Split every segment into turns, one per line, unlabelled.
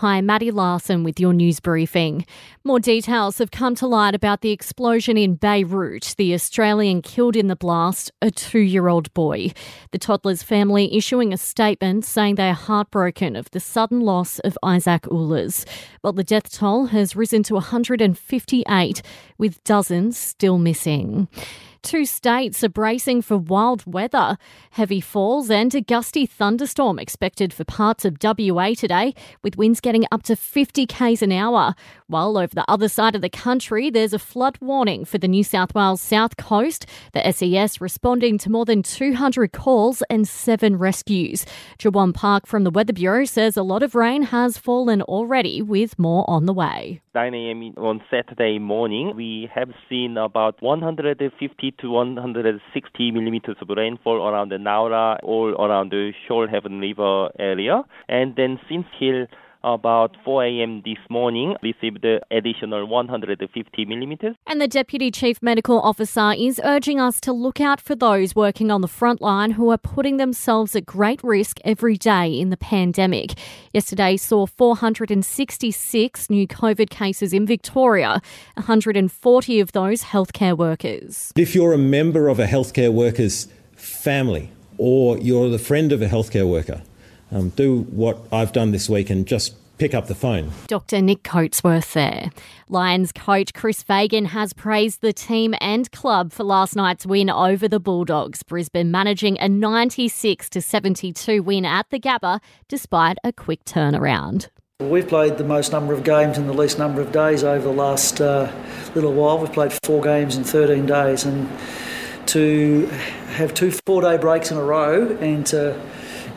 Hi, Maddie Larson with your news briefing. More details have come to light about the explosion in Beirut, the Australian killed in the blast, a two year old boy. The toddler's family issuing a statement saying they are heartbroken of the sudden loss of Isaac Oehlers. Well, the death toll has risen to 158, with dozens still missing. Two states are bracing for wild weather. Heavy falls and a gusty thunderstorm expected for parts of WA today, with winds getting up to 50 k's an hour. While over the other side of the country, there's a flood warning for the New South Wales south coast. The SES responding to more than 200 calls and seven rescues. Jawan Park from the Weather Bureau says a lot of rain has fallen already, with more on the way.
9 a.m. on Saturday morning, we have seen about 150 to 160 millimeters of rainfall around the Nowra, all around the Shoalhaven River area. And then since here about 4 a.m. this morning, received the additional 150 millimeters.
And the Deputy Chief Medical Officer is urging us to look out for those working on the front line who are putting themselves at great risk every day in the pandemic. Yesterday saw 466 new COVID cases in Victoria, 140 of those healthcare workers.
If you're a member of a healthcare worker's family or you're the friend of a healthcare worker, um, do what I've done this week and just pick up the phone.
Dr. Nick Coatsworth there. Lions coach Chris Fagan has praised the team and club for last night's win over the Bulldogs. Brisbane managing a 96 to 72 win at the Gabba despite a quick turnaround.
We've played the most number of games in the least number of days over the last uh, little while. We've played four games in 13 days, and to have two four day breaks in a row and to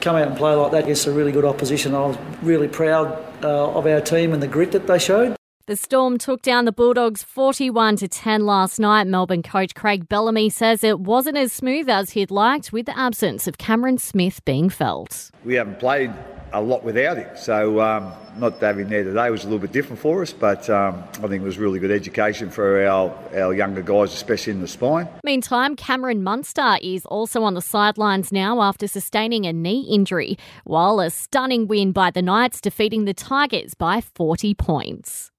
come out and play like that against a really good opposition. I was really proud uh, of our team and the grit that they showed.
The Storm took down the Bulldogs 41 to 10 last night. Melbourne coach Craig Bellamy says it wasn't as smooth as he'd liked with the absence of Cameron Smith being felt.
We haven't played a lot without him. So um, not having there today was a little bit different for us, but um, I think it was really good education for our, our younger guys, especially in the spine.
Meantime, Cameron Munster is also on the sidelines now after sustaining a knee injury, while a stunning win by the Knights defeating the Tigers by 40 points.